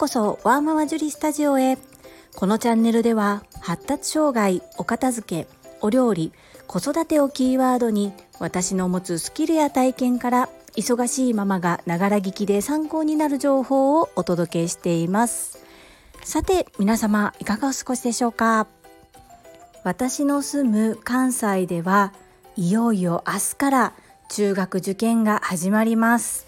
こそワーママジュリスタジオへ。このチャンネルでは発達障害お片付けお料理子育てをキーワードに私の持つスキルや体験から忙しいママがながら聞きで参考になる情報をお届けしています。さて皆様いかがお過ごしでしょうか？私の住む関西ではいよいよ明日から中学受験が始まります。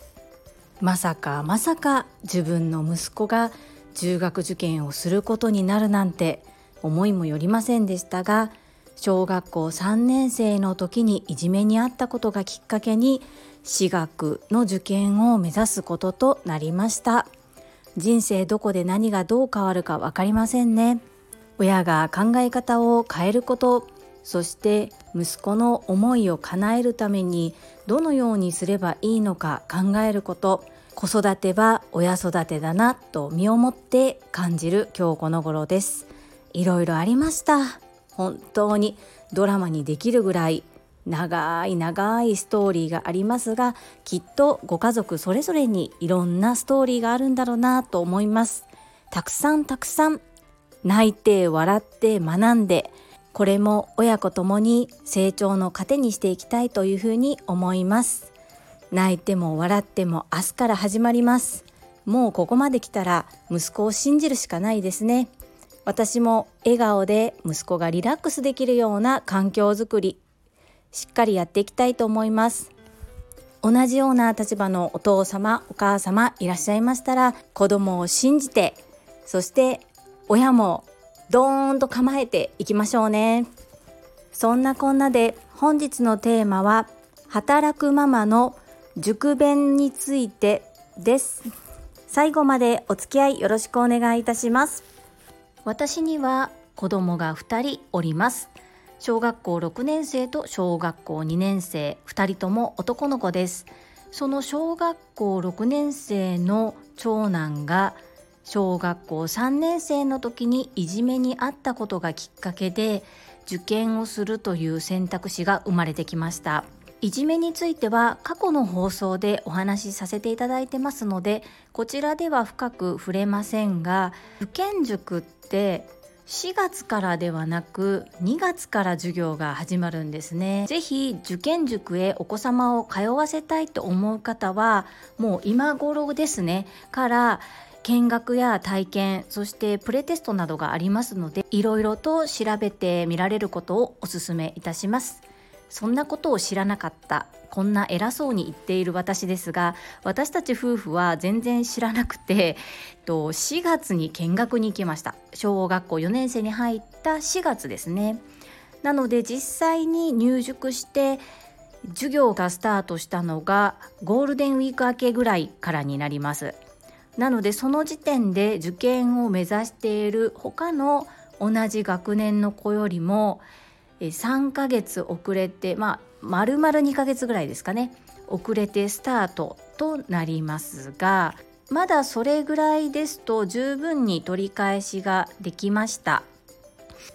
まさかまさか自分の息子が中学受験をすることになるなんて思いもよりませんでしたが小学校3年生の時にいじめにあったことがきっかけに私学の受験を目指すこととなりました。人生どこで何がどう変わるか分かりませんね。親が考え方を変えることそして息子の思いを叶えるためにどのようにすればいいのか考えること。子育ては親育てだなと身をもって感じる今日この頃です。いろいろありました。本当にドラマにできるぐらい長い長いストーリーがありますがきっとご家族それぞれにいろんなストーリーがあるんだろうなと思います。たくさんたくさん泣いて笑って学んでこれも親子ともに成長の糧にしていきたいというふうに思います。泣いても笑っても明日から始まります。もうここまで来たら息子を信じるしかないですね。私も笑顔で息子がリラックスできるような環境づくりしっかりやっていきたいと思います。同じような立場のお父様お母様いらっしゃいましたら子供を信じてそして親もドーンと構えていきましょうね。そんなこんなで本日のテーマは働くママの塾弁についてです。最後までお付き合いよろしくお願いいたします。私には子供が2人おります。小学校6年生と小学校2年生。2人とも男の子です。その小学校6年生の長男が小学校3年生の時にいじめにあったことがきっかけで受験をするという選択肢が生まれてきました。いじめについては過去の放送でお話しさせていただいてますのでこちらでは深く触れませんが受験塾って4月からではなく2月から授業が始まるんですね。ぜひ受験塾へお子様を通わせたいと思う方はもう今頃ですねから見学や体験そしてプレテストなどがありますのでいろいろと調べてみられることをお勧めいたしますそんなことを知らなかった。こんな偉そうに言っている私ですが私たち夫婦は全然知らなくて4月に見学に行きました。小学校4年生に入った4月ですね。なので実際に入塾して授業がスタートしたのがゴールデンウィーク明けぐらいからになります。なのでその時点で受験を目指している他の同じ学年の子よりも3ヶ月遅れてまあ丸々2ヶ月ぐらいですかね。遅れてスタートとなりますがまだそれぐらいですと十分に取り返しができました。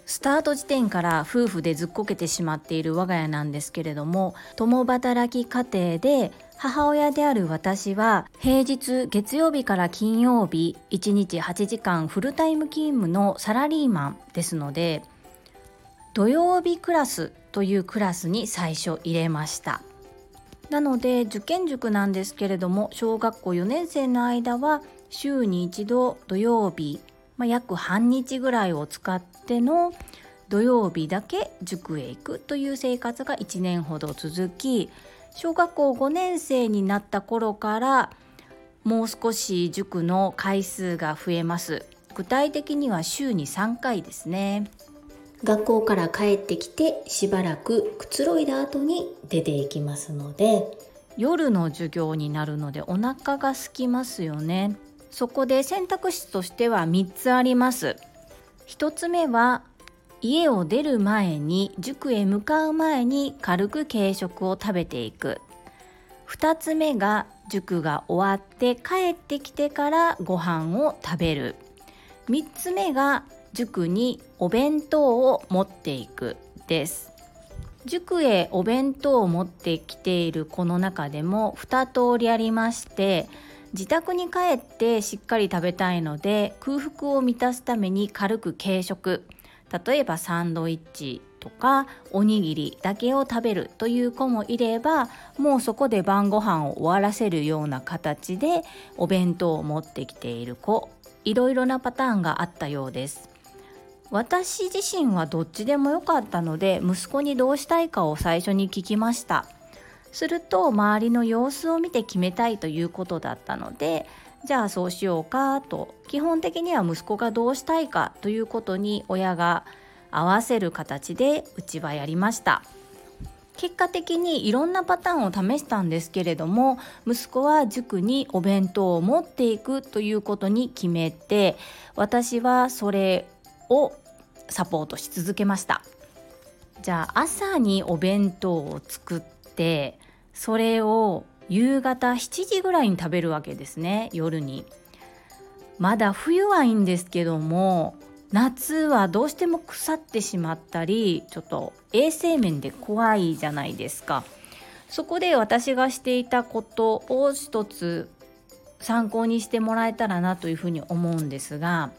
スタート時点から夫婦でずっこけてしまっている我が家なんですけれども共働き家庭で母親である私は平日月曜日から金曜日1日8時間フルタイム勤務のサラリーマンですので土曜日クラスというクラスに最初入れました。なので受験塾なんですけれども小学校4年生の間は週に一度土曜日、まあ、約半日ぐらいを使っての土曜日だけ塾へ行くという生活が1年ほど続き小学校5年生になった頃からもう少し塾の回数が増えます。具体的には週に3回ですね。学校から帰ってきてしばらくくつろいだ後に出ていきますので。夜の授業になるのでお腹が空きますよね。そこで選択肢としては3つあります。1つ目は家を出る前に塾へ向かう前に軽く軽食を食べていく。2つ目が塾が終わって帰ってきてからご飯を食べる。3つ目が塾にお弁当を持っていくです。塾へお弁当を持ってきている子の中でも2通りありまして自宅に帰ってしっかり食べたいので空腹を満たすために軽く軽食例えばサンドイッチとかおにぎりだけを食べるという子もいればもうそこで晩ご飯を終わらせるような形でお弁当を持ってきている子いろいろなパターンがあったようです。私自身はどっちでもよかったので息子にどうしたいかを最初に聞きました。すると周りの様子を見て決めたいということだったのでじゃあそうしようかと。基本的には息子がどうしたいかということに親が合わせる形でうちはやりました。結果的にいろんなパターンを試したんですけれども息子は塾にお弁当を持っていくということに決めて私はそれをサポートし続けました。じゃあ朝にお弁当を作ってそれを夕方7時ぐらいに食べるわけですね夜に。まだ冬はいいんですけども夏はどうしても腐ってしまったりちょっと衛生面で怖いじゃないですか。そこで私がしていたことを一つ参考にしてもらえたらなというふうに思うんですが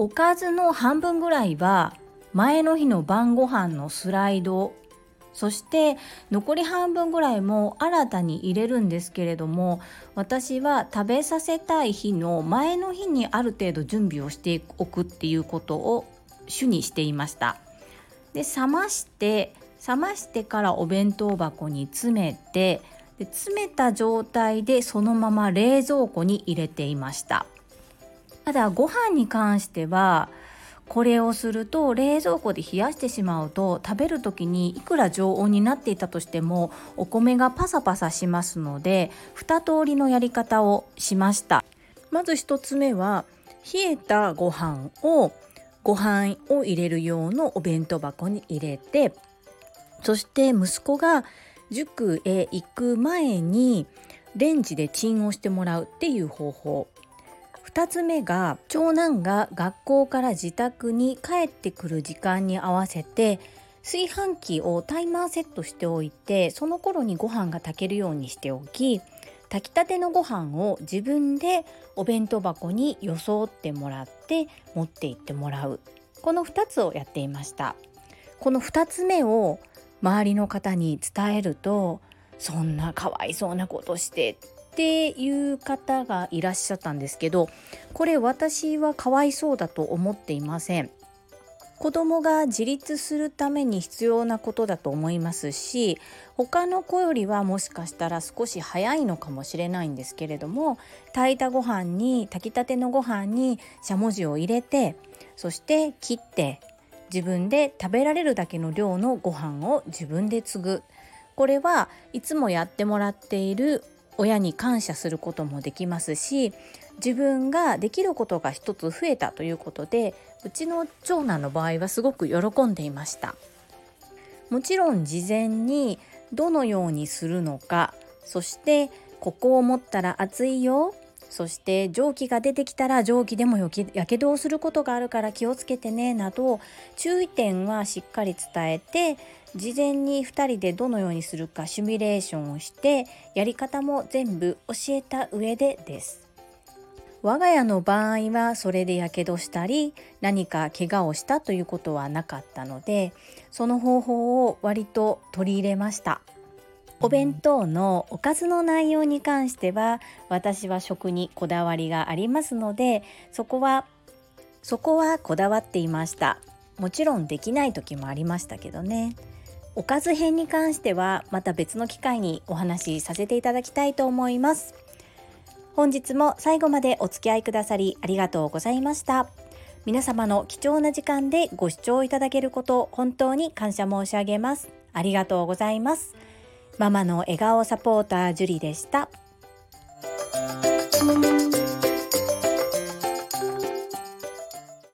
おかずの半分ぐらいは前の日の晩ご飯のスライドそして残り半分ぐらいも新たに入れるんですけれども私は食べさせたい日の前の日にある程度準備をしておくっていうことを主にしていました。で冷まして冷ましてからお弁当箱に詰めてで詰めた状態でそのまま冷蔵庫に入れていました。ただご飯に関してはこれをすると冷蔵庫で冷やしてしまうと食べる時にいくら常温になっていたとしてもお米がパサパサしますので2通りのやり方をしました。まず1つ目は冷えたご飯をご飯を入れる用のお弁当箱に入れてそして息子が塾へ行く前にレンジでチンをしてもらうっていう方法。2つ目が長男が学校から自宅に帰ってくる時間に合わせて炊飯器をタイマーセットしておいてその頃にご飯が炊けるようにしておき炊きたてのご飯を自分でお弁当箱に装ってもらって持って行ってもらう。この2つをやっていました。この2つ目を周りの方に伝えるとそんなかわいそうなことしてっていう方がいらっしゃったんですけどこれ私はかわいそうだと思っていません。子供が自立するために必要なことだと思いますし他の子よりはもしかしたら少し早いのかもしれないんですけれども炊いたご飯に炊きたてのご飯にしゃもじを入れてそして切って自分で食べられるだけの量のご飯を自分で継ぐこれはいつもやってもらっている親に感謝することもできますし自分ができることが一つ増えたということでうちの長男の場合はすごく喜んでいました。もちろん事前にどのようにするのかそしてここを持ったら熱いよそして蒸気が出てきたら蒸気でもやけどをすることがあるから気をつけてねなど注意点はしっかり伝えて事前に2人でどのようにするかシミュレーションをしてやり方も全部教えた上でです。我が家の場合はそれでやけどしたり何か怪我をしたということはなかったのでその方法を割と取り入れました。お弁当のおかずの内容に関しては私は食にこだわりがありますのでそこはそこはこだわっていましたもちろんできない時もありましたけどねおかず編に関してはまた別の機会にお話しさせていただきたいと思います。本日も最後までお付き合いくださりありがとうございました。皆様の貴重な時間でご視聴いただけること本当に感謝申し上げます。ありがとうございます。ママの笑顔サポータージュリでした。